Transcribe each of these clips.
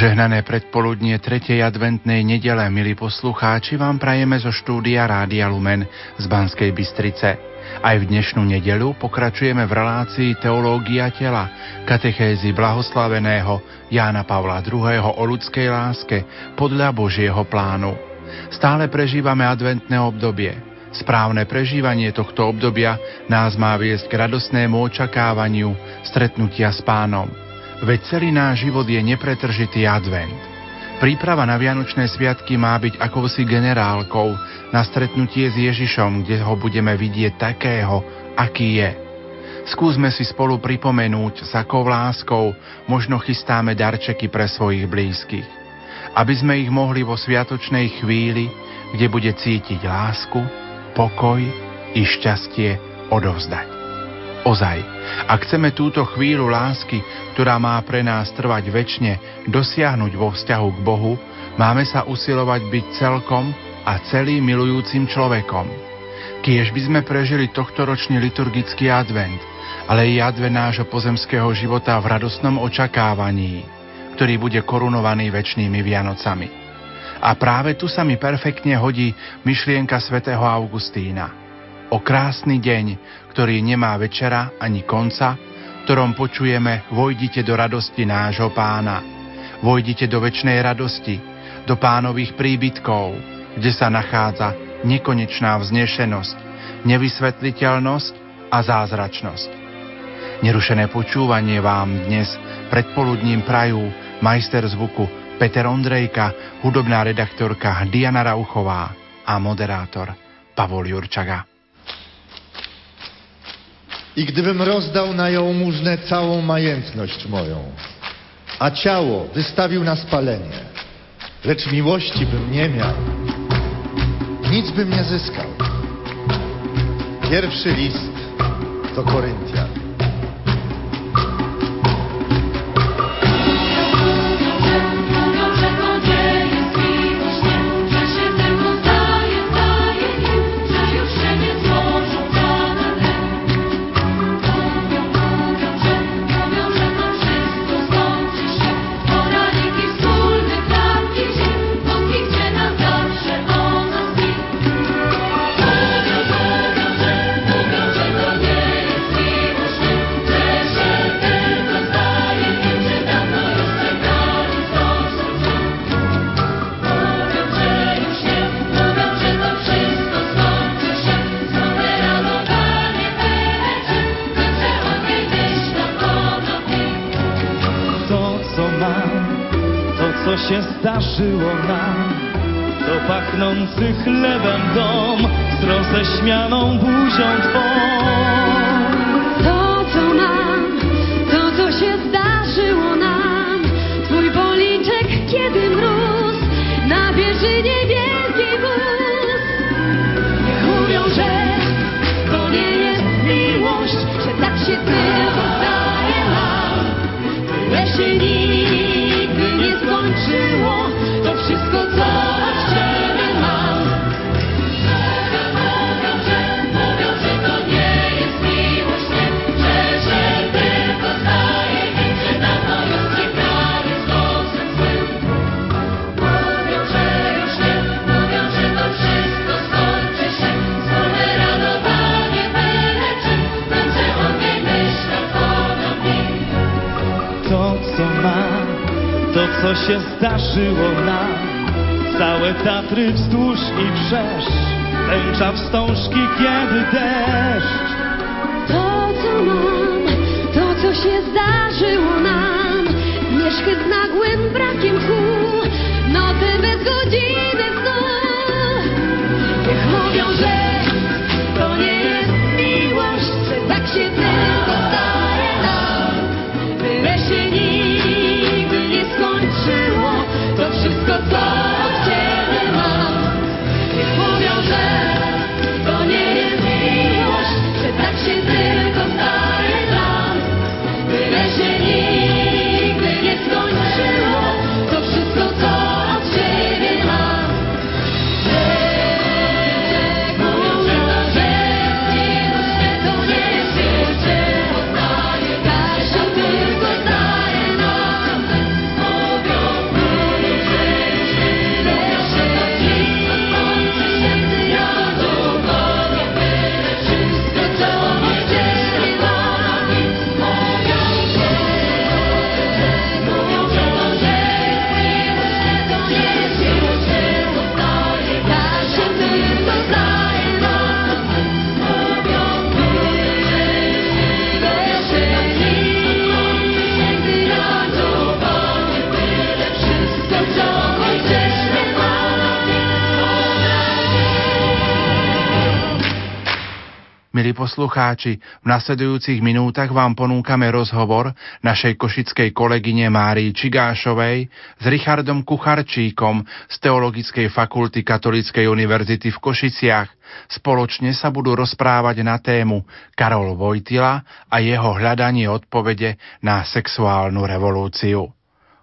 Požehnané predpoludnie 3. adventnej nedele, milí poslucháči, vám prajeme zo štúdia Rádia Lumen z Banskej Bystrice. Aj v dnešnú nedelu pokračujeme v relácii Teológia tela, katechézy blahoslaveného Jána Pavla II. o ľudskej láske podľa Božieho plánu. Stále prežívame adventné obdobie. Správne prežívanie tohto obdobia nás má viesť k radosnému očakávaniu stretnutia s pánom – Veď celý náš život je nepretržitý advent. Príprava na Vianočné sviatky má byť akousi generálkou na stretnutie s Ježišom, kde ho budeme vidieť takého, aký je. Skúsme si spolu pripomenúť, s akou láskou možno chystáme darčeky pre svojich blízkych. Aby sme ich mohli vo sviatočnej chvíli, kde bude cítiť lásku, pokoj i šťastie odovzdať. Ozaj, ak chceme túto chvíľu lásky, ktorá má pre nás trvať väčšine, dosiahnuť vo vzťahu k Bohu, máme sa usilovať byť celkom a celým milujúcim človekom. Kiež by sme prežili tohtoročný liturgický advent, ale i advent nášho pozemského života v radosnom očakávaní, ktorý bude korunovaný väčšnými Vianocami. A práve tu sa mi perfektne hodí myšlienka svätého Augustína – o krásny deň, ktorý nemá večera ani konca, ktorom počujeme vojdite do radosti nášho pána. Vojdite do väčšnej radosti, do pánových príbytkov, kde sa nachádza nekonečná vznešenosť, nevysvetliteľnosť a zázračnosť. Nerušené počúvanie vám dnes predpoludním prajú majster zvuku Peter Ondrejka, hudobná redaktorka Diana Rauchová a moderátor Pavol Jurčaga. I gdybym rozdał na jałmużnę całą majętność moją, a ciało wystawił na spalenie, lecz miłości bym nie miał, nic bym nie zyskał. Pierwszy list do Koryntian. Zdarzyło nam. To pachnący chlebem dom Z roześmianą buzią Twą. To, co mam, to, co się zdarzyło nam. Twój policzek, kiedy mróz Na wieżynie wielkiej wóz. Niech mówią, że to nie jest miłość Że tak się tylko zdaje nam. Tyle się nigdy 放弃我 co się zdarzyło nam Całe Tatry wzdłuż i wszerz, tęcza wstążki, kiedy deszcz. To, co mam, to, co się zdarzyło poslucháči, v nasledujúcich minútach vám ponúkame rozhovor našej košickej kolegyne Márii Čigášovej s Richardom Kucharčíkom z Teologickej fakulty Katolíckej univerzity v Košiciach. Spoločne sa budú rozprávať na tému Karol Vojtila a jeho hľadanie odpovede na sexuálnu revolúciu.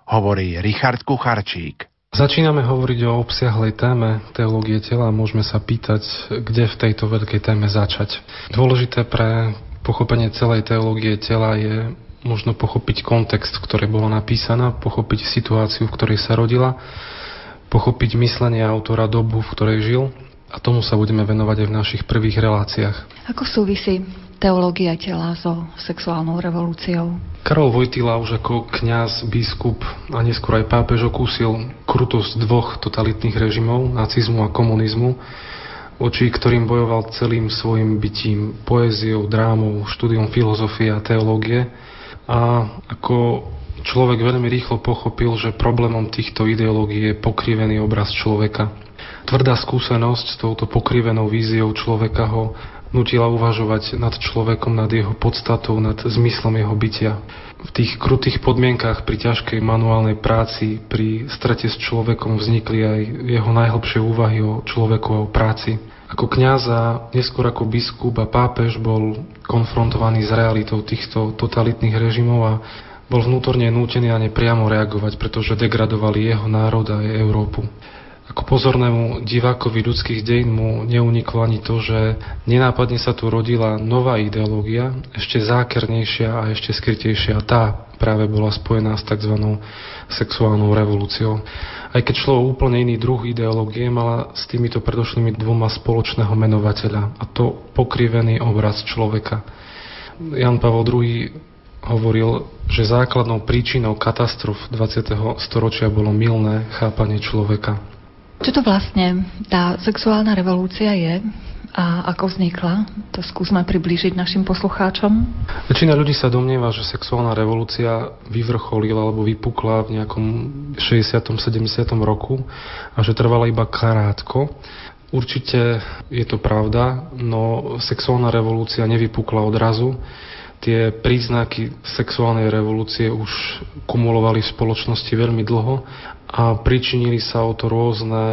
Hovorí Richard Kucharčík. Začíname hovoriť o obsiahlej téme teológie tela a môžeme sa pýtať, kde v tejto veľkej téme začať. Dôležité pre pochopenie celej teológie tela je možno pochopiť kontext, v ktorej bola napísaná, pochopiť situáciu, v ktorej sa rodila, pochopiť myslenie autora dobu, v ktorej žil a tomu sa budeme venovať aj v našich prvých reláciách. Ako súvisí teológia tela so sexuálnou revolúciou. Karol Vojtila už ako kňaz, biskup a neskôr aj pápež okúsil krutosť dvoch totalitných režimov, nacizmu a komunizmu, voči ktorým bojoval celým svojim bytím, poéziou, drámou, štúdiom filozofie a teológie. A ako človek veľmi rýchlo pochopil, že problémom týchto ideológií je pokrivený obraz človeka. Tvrdá skúsenosť s touto pokrivenou víziou človeka ho nutila uvažovať nad človekom, nad jeho podstatou, nad zmyslom jeho bytia. V tých krutých podmienkách pri ťažkej manuálnej práci, pri strete s človekom vznikli aj jeho najhlbšie úvahy o človeku a o práci. Ako kňaz a neskôr ako biskup a pápež bol konfrontovaný s realitou týchto totalitných režimov a bol vnútorne nútený a nepriamo reagovať, pretože degradovali jeho národ a Európu. Ako pozornému divákovi ľudských dejín mu neuniklo ani to, že nenápadne sa tu rodila nová ideológia, ešte zákernejšia a ešte skrytejšia. Tá práve bola spojená s tzv. sexuálnou revolúciou. Aj keď šlo o úplne iný druh ideológie, mala s týmito predošlými dvoma spoločného menovateľa, a to pokrivený obraz človeka. Jan Pavel II hovoril, že základnou príčinou katastrof 20. storočia bolo milné chápanie človeka. Čo to vlastne tá sexuálna revolúcia je a ako vznikla? To skúsme priblížiť našim poslucháčom. Väčšina ľudí sa domnieva, že sexuálna revolúcia vyvrcholila alebo vypukla v nejakom 60. 70. roku a že trvala iba krátko. Určite je to pravda, no sexuálna revolúcia nevypukla odrazu tie príznaky sexuálnej revolúcie už kumulovali v spoločnosti veľmi dlho a pričinili sa o to rôzne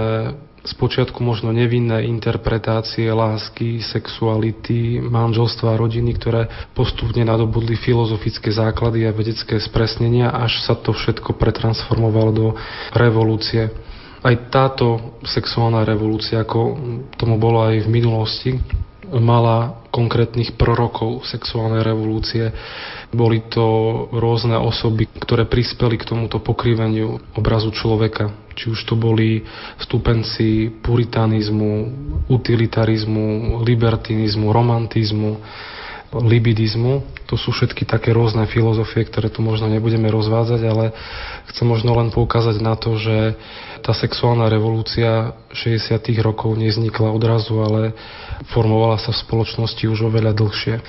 spočiatku možno nevinné interpretácie lásky, sexuality, manželstva a rodiny, ktoré postupne nadobudli filozofické základy a vedecké spresnenia, až sa to všetko pretransformovalo do revolúcie. Aj táto sexuálna revolúcia, ako tomu bolo aj v minulosti, mala konkrétnych prorokov sexuálnej revolúcie. Boli to rôzne osoby, ktoré prispeli k tomuto pokriveniu obrazu človeka. Či už to boli stupenci puritanizmu, utilitarizmu, libertinizmu, romantizmu, libidizmu. To sú všetky také rôzne filozofie, ktoré tu možno nebudeme rozvádzať, ale chcem možno len poukázať na to, že tá sexuálna revolúcia 60. rokov neznikla odrazu, ale formovala sa v spoločnosti už oveľa dlhšie.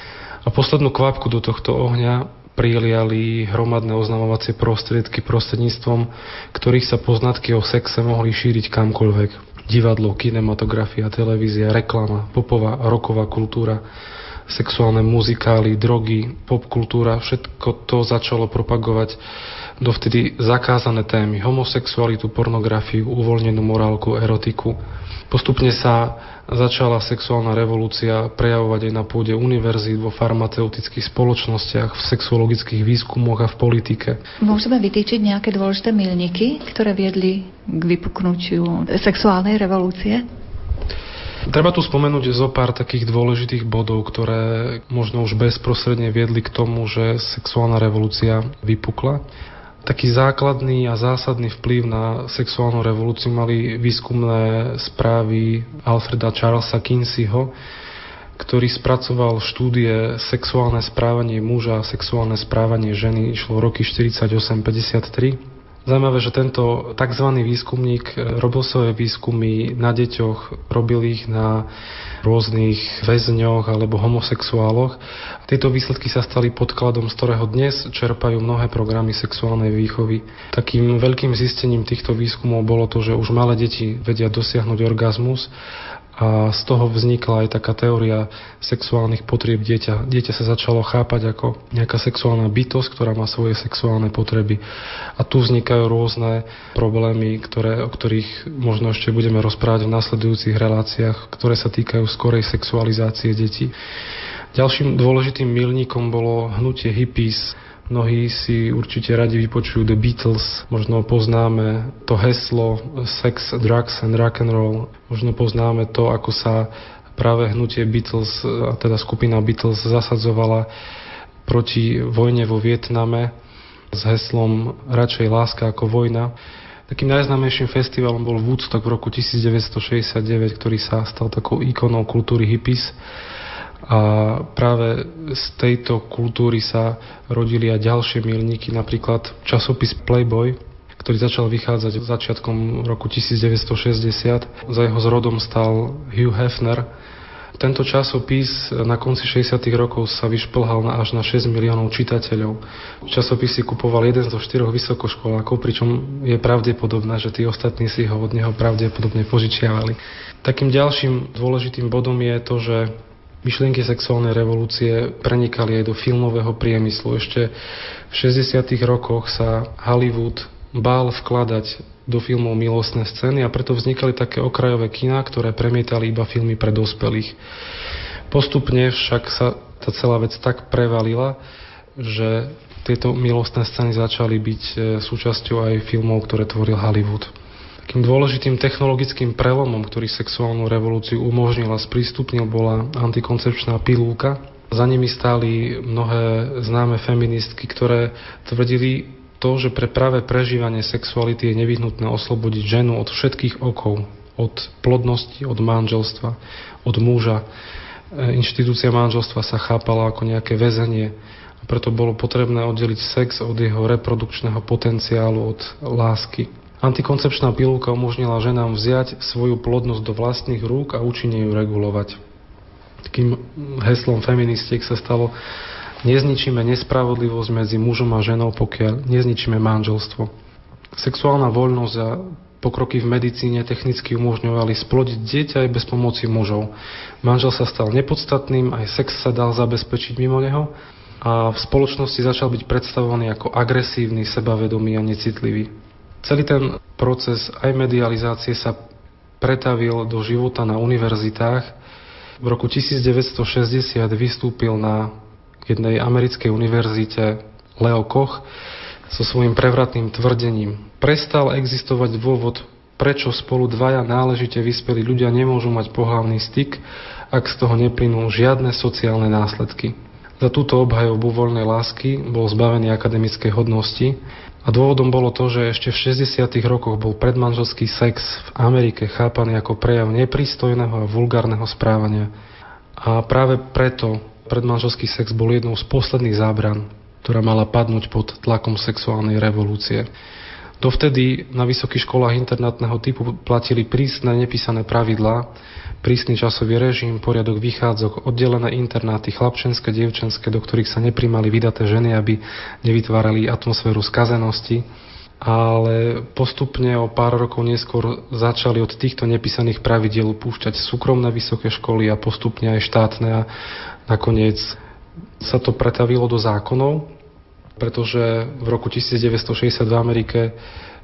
A poslednú kvapku do tohto ohňa priliali hromadné oznamovacie prostriedky prostredníctvom, ktorých sa poznatky o sexe mohli šíriť kamkoľvek. Divadlo, kinematografia, televízia, reklama, popová roková kultúra sexuálne muzikály, drogy, popkultúra, všetko to začalo propagovať dovtedy zakázané témy, homosexualitu, pornografiu, uvoľnenú morálku, erotiku. Postupne sa začala sexuálna revolúcia prejavovať aj na pôde univerzít, vo farmaceutických spoločnostiach, v sexuologických výskumoch a v politike. Môžeme vytýčiť nejaké dôležité milníky, ktoré viedli k vypuknutiu sexuálnej revolúcie? Treba tu spomenúť zo pár takých dôležitých bodov, ktoré možno už bezprostredne viedli k tomu, že sexuálna revolúcia vypukla. Taký základný a zásadný vplyv na sexuálnu revolúciu mali výskumné správy Alfreda Charlesa Kinseyho, ktorý spracoval štúdie sexuálne správanie muža a sexuálne správanie ženy, išlo roky 48-53 Zaujímavé, že tento tzv. výskumník e, robil svoje výskumy na deťoch, robil ich na rôznych väzňoch alebo homosexuáloch. Tieto výsledky sa stali podkladom, z ktorého dnes čerpajú mnohé programy sexuálnej výchovy. Takým veľkým zistením týchto výskumov bolo to, že už malé deti vedia dosiahnuť orgazmus a z toho vznikla aj taká teória sexuálnych potrieb dieťa. Dieťa sa začalo chápať ako nejaká sexuálna bytosť, ktorá má svoje sexuálne potreby. A tu vznikajú rôzne problémy, ktoré, o ktorých možno ešte budeme rozprávať v nasledujúcich reláciách, ktoré sa týkajú skorej sexualizácie detí. Ďalším dôležitým milníkom bolo hnutie hippies, Mnohí si určite radi vypočujú The Beatles, možno poznáme to heslo Sex, Drugs and Rock and Roll, možno poznáme to, ako sa práve hnutie Beatles, a teda skupina Beatles zasadzovala proti vojne vo Vietname s heslom radšej láska ako vojna. Takým najznámejším festivalom bol Woodstock v roku 1969, ktorý sa stal takou ikonou kultúry hippies. A práve z tejto kultúry sa rodili aj ďalšie milníky, napríklad časopis Playboy, ktorý začal vychádzať začiatkom roku 1960. Za jeho zrodom stal Hugh Hefner. Tento časopis na konci 60. rokov sa vyšplhal na až na 6 miliónov čitateľov. Časopis si kupoval jeden zo štyroch vysokoškolákov, pričom je pravdepodobné, že tí ostatní si ho od neho pravdepodobne požičiavali. Takým ďalším dôležitým bodom je to, že myšlienky sexuálnej revolúcie prenikali aj do filmového priemyslu. Ešte v 60. rokoch sa Hollywood bál vkladať do filmov milostné scény a preto vznikali také okrajové kina, ktoré premietali iba filmy pre dospelých. Postupne však sa tá celá vec tak prevalila, že tieto milostné scény začali byť e, súčasťou aj filmov, ktoré tvoril Hollywood. Takým dôležitým technologickým prelomom, ktorý sexuálnu revolúciu umožnil a sprístupnil, bola antikoncepčná pilulka. Za nimi stáli mnohé známe feministky, ktoré tvrdili to, že pre práve prežívanie sexuality je nevyhnutné oslobodiť ženu od všetkých okov, od plodnosti, od manželstva, od muža. E, inštitúcia manželstva sa chápala ako nejaké väzenie preto bolo potrebné oddeliť sex od jeho reprodukčného potenciálu, od lásky. Antikoncepčná pilulka umožnila ženám vziať svoju plodnosť do vlastných rúk a účinne ju regulovať. Takým heslom feministiek sa stalo nezničíme nespravodlivosť medzi mužom a ženou, pokiaľ nezničíme manželstvo. Sexuálna voľnosť a pokroky v medicíne technicky umožňovali splodiť dieťa aj bez pomoci mužov. Manžel sa stal nepodstatným, aj sex sa dal zabezpečiť mimo neho a v spoločnosti začal byť predstavovaný ako agresívny, sebavedomý a necitlivý. Celý ten proces aj medializácie sa pretavil do života na univerzitách. V roku 1960 vystúpil na jednej americkej univerzite Leo Koch so svojím prevratným tvrdením. Prestal existovať dôvod, prečo spolu dvaja náležite vyspelí ľudia nemôžu mať pohlavný styk, ak z toho neplynú žiadne sociálne následky. Za túto obhajobu voľnej lásky bol zbavený akademickej hodnosti a dôvodom bolo to, že ešte v 60. rokoch bol predmanželský sex v Amerike chápaný ako prejav neprístojného a vulgárneho správania. A práve preto predmanželský sex bol jednou z posledných zábran, ktorá mala padnúť pod tlakom sexuálnej revolúcie. Dovtedy na vysokých školách internátneho typu platili prísne nepísané pravidlá, prísny časový režim, poriadok vychádzok, oddelené internáty, chlapčenské, dievčenské, do ktorých sa neprimali vydaté ženy, aby nevytvárali atmosféru skazenosti. Ale postupne o pár rokov neskôr začali od týchto nepísaných pravidiel púšťať súkromné vysoké školy a postupne aj štátne a nakoniec sa to pretavilo do zákonov, pretože v roku 1960 v Amerike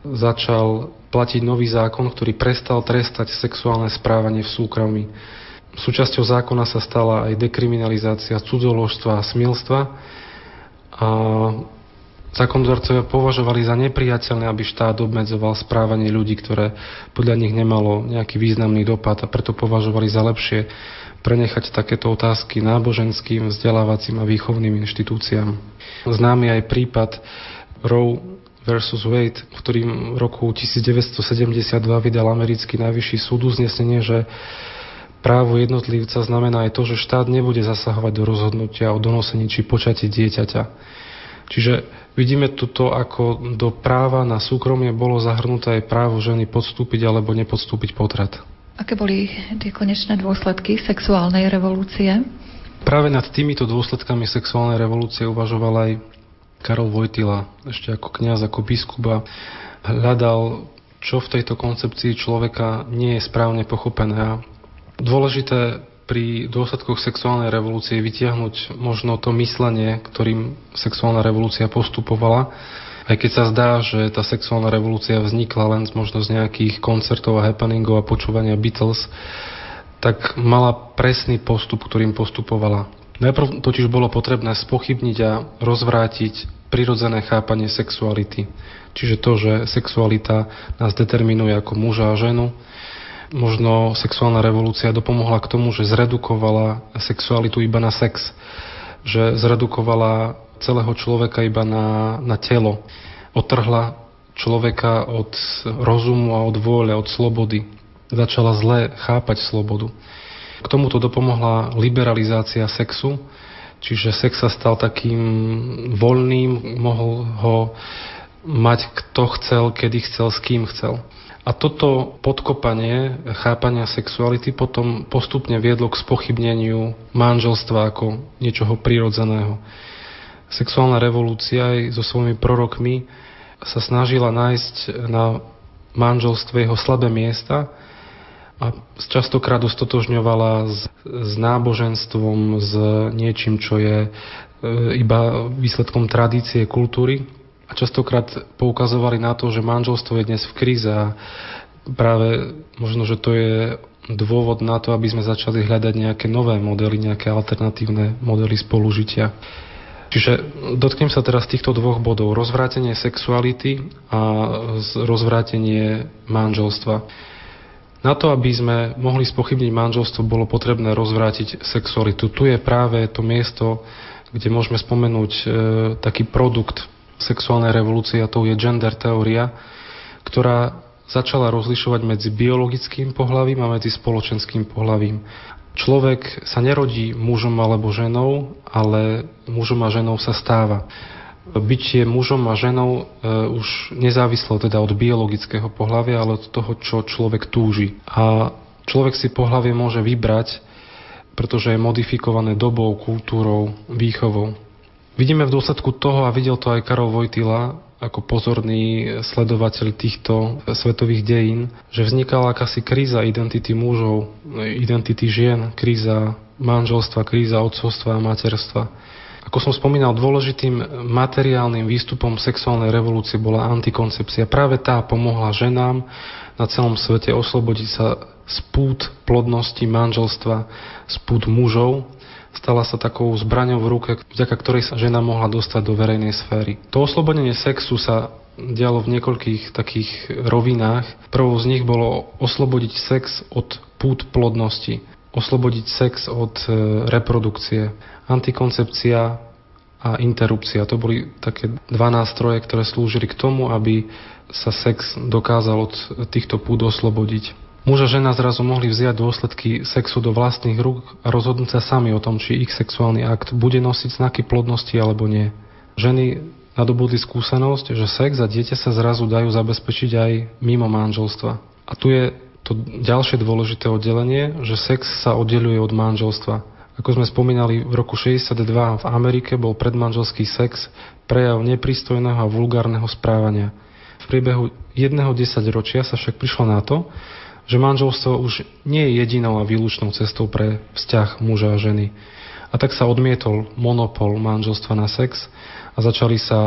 začal platiť nový zákon, ktorý prestal trestať sexuálne správanie v súkromí. Súčasťou zákona sa stala aj dekriminalizácia cudzoložstva a smilstva a zákonodárcovia považovali za nepriateľné, aby štát obmedzoval správanie ľudí, ktoré podľa nich nemalo nejaký významný dopad a preto považovali za lepšie prenechať takéto otázky náboženským, vzdelávacím a výchovným inštitúciám. Známy aj prípad Roe versus Wade, v ktorým roku 1972 vydal americký najvyšší súd uznesenie, že právo jednotlivca znamená aj to, že štát nebude zasahovať do rozhodnutia o donosení či počati dieťaťa. Čiže vidíme tuto, ako do práva na súkromie bolo zahrnuté aj právo ženy podstúpiť alebo nepodstúpiť potrat. Aké boli tie konečné dôsledky sexuálnej revolúcie? Práve nad týmito dôsledkami sexuálnej revolúcie uvažoval aj Karol Vojtila, ešte ako kňaz, ako biskupa, hľadal, čo v tejto koncepcii človeka nie je správne pochopené. A Dôležité pri dôsledkoch sexuálnej revolúcie vytiahnuť možno to myslenie, ktorým sexuálna revolúcia postupovala. Aj keď sa zdá, že tá sexuálna revolúcia vznikla len možno z nejakých koncertov a happeningov a počúvania Beatles, tak mala presný postup, ktorým postupovala. Najprv totiž bolo potrebné spochybniť a rozvrátiť prirodzené chápanie sexuality. Čiže to, že sexualita nás determinuje ako muža a ženu, možno sexuálna revolúcia dopomohla k tomu, že zredukovala sexualitu iba na sex, že zredukovala celého človeka iba na, na telo, otrhla človeka od rozumu a od vôle, od slobody. Začala zle chápať slobodu. K tomuto dopomohla liberalizácia sexu, čiže sex sa stal takým voľným, mohol ho mať kto chcel, kedy chcel, s kým chcel. A toto podkopanie chápania sexuality potom postupne viedlo k spochybneniu manželstva ako niečoho prirodzeného. Sexuálna revolúcia aj so svojimi prorokmi sa snažila nájsť na manželstve jeho slabé miesta a častokrát stotožňovala s, s náboženstvom, s niečím, čo je e, iba výsledkom tradície, kultúry a častokrát poukazovali na to, že manželstvo je dnes v kríze a práve možno, že to je dôvod na to, aby sme začali hľadať nejaké nové modely, nejaké alternatívne modely spolužitia. Čiže dotknem sa teraz týchto dvoch bodov. Rozvrátenie sexuality a rozvrátenie manželstva. Na to, aby sme mohli spochybniť manželstvo, bolo potrebné rozvrátiť sexualitu. Tu je práve to miesto, kde môžeme spomenúť e, taký produkt sexuálnej revolúcie a to je gender teória, ktorá začala rozlišovať medzi biologickým pohlavím a medzi spoločenským pohlavím. Človek sa nerodí mužom alebo ženou, ale mužom a ženou sa stáva. Bytie mužom a ženou e, už nezávislo teda od biologického pohľavia, ale od toho, čo človek túži. A človek si pohlavie môže vybrať, pretože je modifikované dobou, kultúrou, výchovou. Vidíme v dôsledku toho, a videl to aj Karol Vojtila, ako pozorný sledovateľ týchto svetových dejín, že vznikala akási kríza identity mužov, identity žien, kríza manželstva, kríza odcovstva a materstva. Ako som spomínal, dôležitým materiálnym výstupom sexuálnej revolúcie bola antikoncepcia. Práve tá pomohla ženám na celom svete oslobodiť sa z pút plodnosti manželstva, z pút mužov stala sa takou zbraňou v ruke, vďaka ktorej sa žena mohla dostať do verejnej sféry. To oslobodenie sexu sa dialo v niekoľkých takých rovinách. Prvou z nich bolo oslobodiť sex od pút plodnosti, oslobodiť sex od e, reprodukcie, antikoncepcia a interrupcia. To boli také dva nástroje, ktoré slúžili k tomu, aby sa sex dokázal od týchto pút oslobodiť. Muž a žena zrazu mohli vziať dôsledky sexu do vlastných rúk a rozhodnúť sa sami o tom, či ich sexuálny akt bude nosiť znaky plodnosti alebo nie. Ženy nadobudli skúsenosť, že sex a dieťa sa zrazu dajú zabezpečiť aj mimo manželstva. A tu je to ďalšie dôležité oddelenie, že sex sa oddeluje od manželstva. Ako sme spomínali, v roku 62 v Amerike bol predmanželský sex prejav nepristojného a vulgárneho správania. V priebehu jedného desaťročia sa však prišlo na to, že manželstvo už nie je jedinou a výlučnou cestou pre vzťah muža a ženy. A tak sa odmietol monopol manželstva na sex a začali sa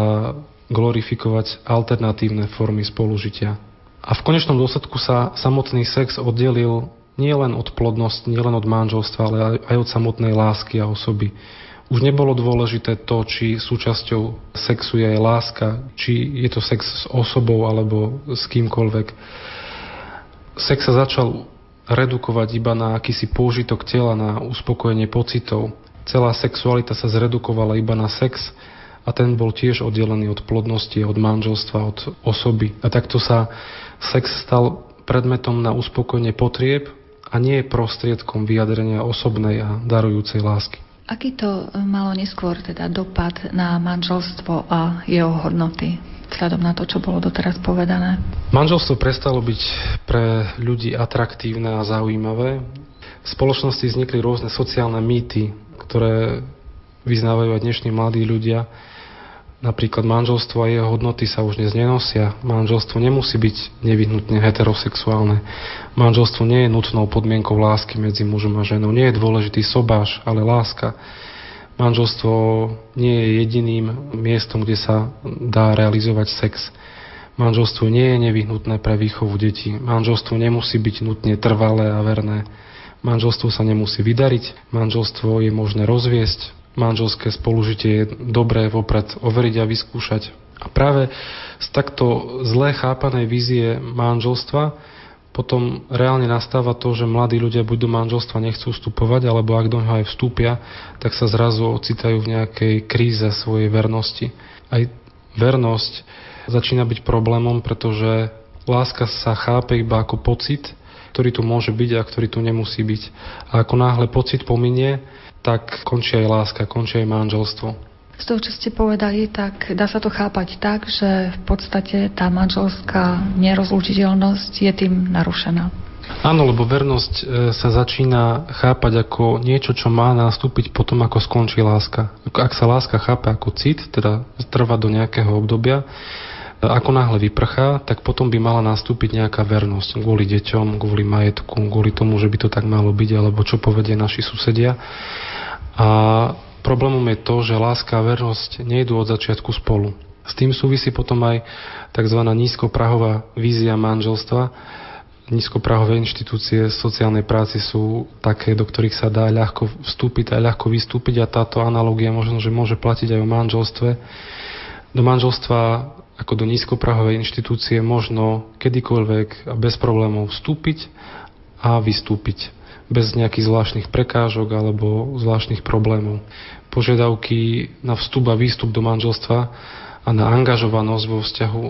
glorifikovať alternatívne formy spolužitia. A v konečnom dôsledku sa samotný sex oddelil nielen od plodnosti, nielen od manželstva, ale aj od samotnej lásky a osoby. Už nebolo dôležité to, či súčasťou sexu je aj láska, či je to sex s osobou alebo s kýmkoľvek sex sa začal redukovať iba na akýsi pôžitok tela, na uspokojenie pocitov. Celá sexualita sa zredukovala iba na sex a ten bol tiež oddelený od plodnosti, od manželstva, od osoby. A takto sa sex stal predmetom na uspokojenie potrieb a nie prostriedkom vyjadrenia osobnej a darujúcej lásky. Aký to malo neskôr teda dopad na manželstvo a jeho hodnoty? Vzhľadom na to, čo bolo doteraz povedané? Manželstvo prestalo byť pre ľudí atraktívne a zaujímavé. V spoločnosti vznikli rôzne sociálne mýty, ktoré vyznávajú aj dnešní mladí ľudia. Napríklad manželstvo a jeho hodnoty sa už dnes nenosia. Manželstvo nemusí byť nevyhnutne heterosexuálne. Manželstvo nie je nutnou podmienkou lásky medzi mužom a ženou. Nie je dôležitý sobáš, ale láska. Manželstvo nie je jediným miestom, kde sa dá realizovať sex. Manželstvo nie je nevyhnutné pre výchovu detí. Manželstvo nemusí byť nutne trvalé a verné. Manželstvo sa nemusí vydariť. Manželstvo je možné rozviesť manželské spolužitie je dobré vopred overiť a vyskúšať. A práve z takto zlé chápanej vízie manželstva potom reálne nastáva to, že mladí ľudia buď do manželstva nechcú vstupovať, alebo ak do neho aj vstúpia, tak sa zrazu ocitajú v nejakej kríze svojej vernosti. Aj vernosť začína byť problémom, pretože láska sa chápe iba ako pocit, ktorý tu môže byť a ktorý tu nemusí byť. A ako náhle pocit pominie, tak končí aj láska, končí aj manželstvo. Z toho, čo ste povedali, tak dá sa to chápať tak, že v podstate tá manželská nerozlučiteľnosť je tým narušená. Áno, lebo vernosť e, sa začína chápať ako niečo, čo má nastúpiť potom, ako skončí láska. Ak sa láska chápe ako cit, teda trvá do nejakého obdobia, e, ako náhle vyprchá, tak potom by mala nastúpiť nejaká vernosť kvôli deťom, kvôli majetku, kvôli tomu, že by to tak malo byť, alebo čo povedia naši susedia. A problémom je to, že láska a vernosť nejdú od začiatku spolu. S tým súvisí potom aj tzv. nízkoprahová vízia manželstva. Nízkoprahové inštitúcie sociálnej práci sú také, do ktorých sa dá ľahko vstúpiť a ľahko vystúpiť a táto analogia možno, že môže platiť aj o manželstve. Do manželstva ako do nízkoprahovej inštitúcie možno kedykoľvek a bez problémov vstúpiť a vystúpiť bez nejakých zvláštnych prekážok alebo zvláštnych problémov. Požiadavky na vstup a výstup do manželstva a na angažovanosť vo vzťahu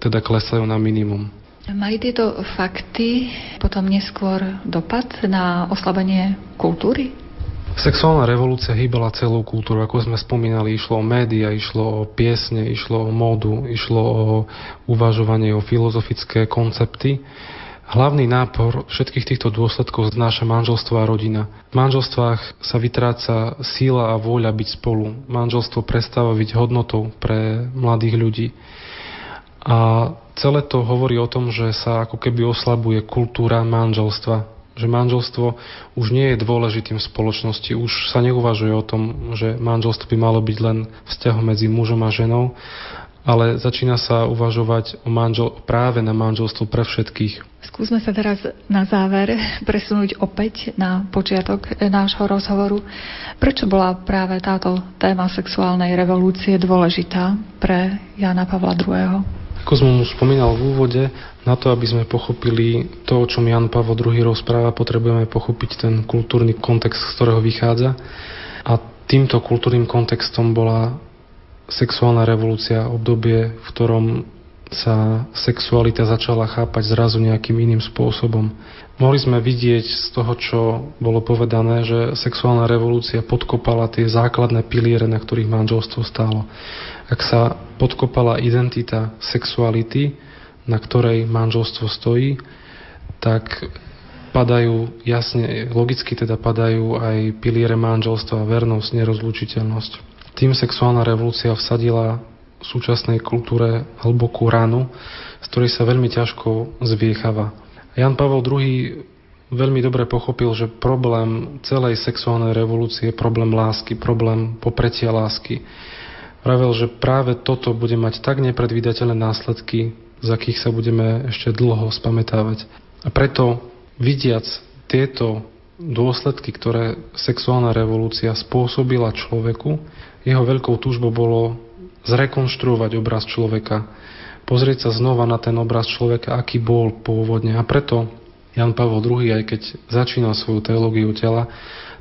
teda klesajú na minimum. Mali tieto fakty potom neskôr dopad na oslabenie kultúry? Sexuálna revolúcia hýbala celú kultúru, ako sme spomínali, išlo o média, išlo o piesne, išlo o módu, išlo o uvažovanie o filozofické koncepty Hlavný nápor všetkých týchto dôsledkov znáša manželstvo a rodina. V manželstvách sa vytráca síla a vôľa byť spolu. Manželstvo prestáva byť hodnotou pre mladých ľudí. A celé to hovorí o tom, že sa ako keby oslabuje kultúra manželstva. Že manželstvo už nie je dôležitým v spoločnosti. Už sa neuvažuje o tom, že manželstvo by malo byť len vzťahom medzi mužom a ženou, ale začína sa uvažovať o manžel, práve na manželstvo pre všetkých. Skúsme sa teraz na záver presunúť opäť na počiatok nášho rozhovoru. Prečo bola práve táto téma sexuálnej revolúcie dôležitá pre Jana Pavla II? Ako som už spomínal v úvode, na to, aby sme pochopili to, o čom Jan Pavel II rozpráva, potrebujeme pochopiť ten kultúrny kontext, z ktorého vychádza. A týmto kultúrnym kontextom bola sexuálna revolúcia, obdobie, v ktorom sa sexualita začala chápať zrazu nejakým iným spôsobom. Mohli sme vidieť z toho, čo bolo povedané, že sexuálna revolúcia podkopala tie základné piliere, na ktorých manželstvo stálo. Ak sa podkopala identita sexuality, na ktorej manželstvo stojí, tak padajú, jasne, logicky teda padajú aj piliere manželstva, vernosť, nerozlučiteľnosť. Tým sexuálna revolúcia vsadila v súčasnej kultúre hlbokú ranu, z ktorej sa veľmi ťažko zviechava. Jan Pavel II veľmi dobre pochopil, že problém celej sexuálnej revolúcie je problém lásky, problém popretia lásky. Vravel, že práve toto bude mať tak nepredvídateľné následky, z akých sa budeme ešte dlho spametávať. A preto vidiac tieto dôsledky, ktoré sexuálna revolúcia spôsobila človeku, jeho veľkou túžbou bolo zrekonštruovať obraz človeka, pozrieť sa znova na ten obraz človeka, aký bol pôvodne. A preto Jan Pavel II, aj keď začína svoju teológiu tela,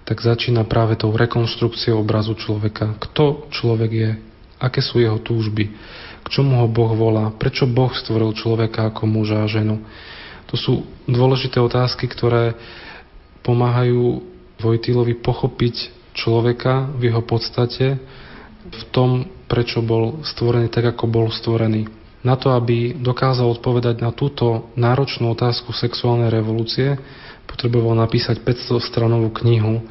tak začína práve tou rekonštrukciou obrazu človeka. Kto človek je? Aké sú jeho túžby? K čomu ho Boh volá? Prečo Boh stvoril človeka ako muža a ženu? To sú dôležité otázky, ktoré pomáhajú Vojtilovi pochopiť človeka v jeho podstate, v tom, prečo bol stvorený tak, ako bol stvorený. Na to, aby dokázal odpovedať na túto náročnú otázku sexuálnej revolúcie, potreboval napísať 500 stranovú knihu,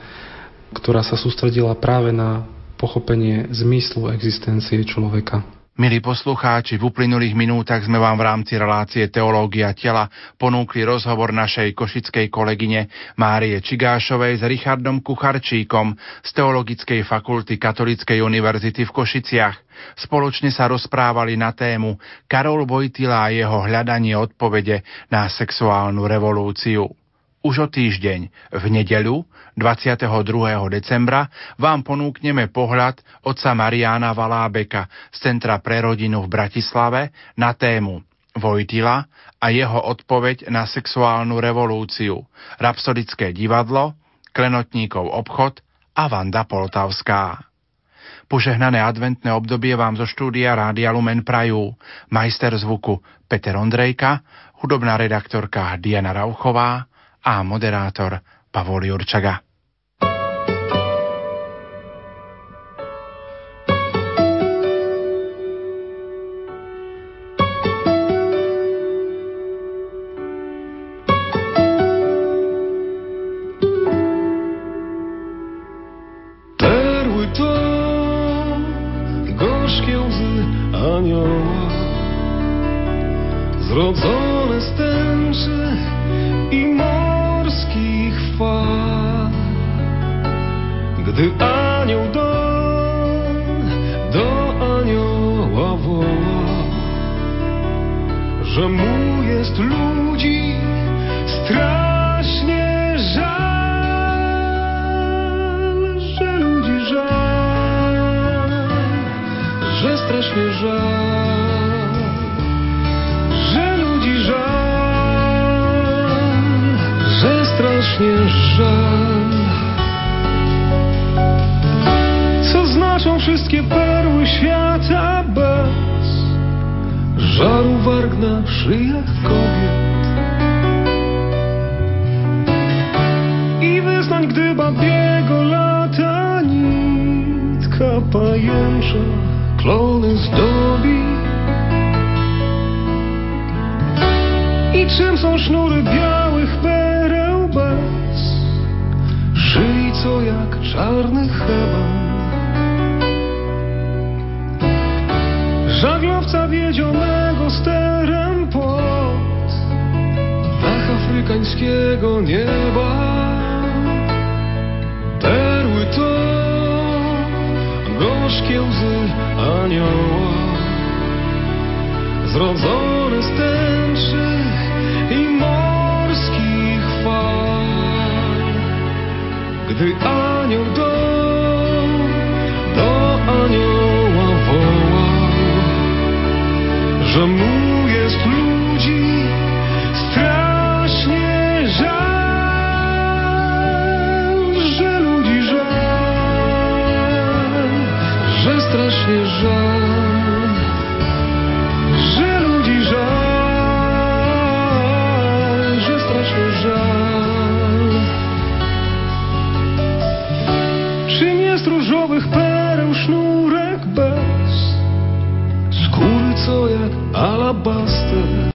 ktorá sa sústredila práve na pochopenie zmyslu existencie človeka. Milí poslucháči, v uplynulých minútach sme vám v rámci relácie Teológia tela ponúkli rozhovor našej košickej kolegyne Márie Čigášovej s Richardom Kucharčíkom z Teologickej fakulty Katolíckej univerzity v Košiciach. Spoločne sa rozprávali na tému Karol Vojtila a jeho hľadanie odpovede na sexuálnu revolúciu. Už o týždeň, v nedeľu 22. decembra, vám ponúkneme pohľad otca Mariána Valábeka z Centra pre rodinu v Bratislave na tému Vojtila a jeho odpoveď na sexuálnu revolúciu, Rapsodické divadlo, Klenotníkov obchod a Vanda Poltavská. Požehnané adventné obdobie vám zo štúdia Rádia Lumen Prajú majster zvuku Peter Ondrejka, hudobná redaktorka Diana Rauchová, a moderátor Pavol Jurčaga. żal, że ludzi żal, że strasznie żal. Co znaczą wszystkie perły świata bez żaru warg na szyjach kobiet? I wyznań, gdy babiego lata nitka pajęcza klony zdobi. I czym są sznury białych pereł bez? Szyi co jak czarny heban. Żaglowca wiedzionego sterem pod dach afrykańskiego nieba. Oh.